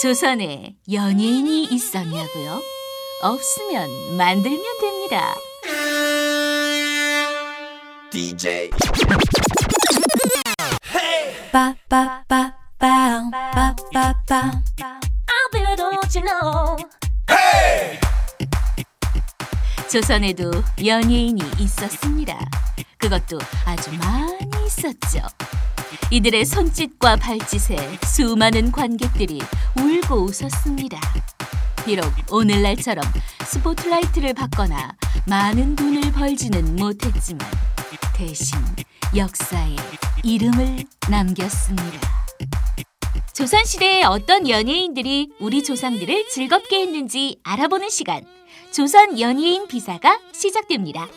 조선에 연예인이 있었냐고요? 없으면 만들면 됩니다. DJ 빠빠빠빵 빠빠빵 I'll be don't you know 조선에도 연예인이 있었습니다. 그것도 아주 많이 있었죠. 이들의 손짓과 발짓에 수많은 관객들이 울고 웃었습니다. 비록 오늘날처럼 스포트라이트를 받거나 많은 돈을 벌지는 못했지만 대신 역사에 이름을 남겼습니다. 조선시대의 어떤 연예인들이 우리 조상들을 즐겁게 했는지 알아보는 시간. 조선 연예인 비사가 시작됩니다.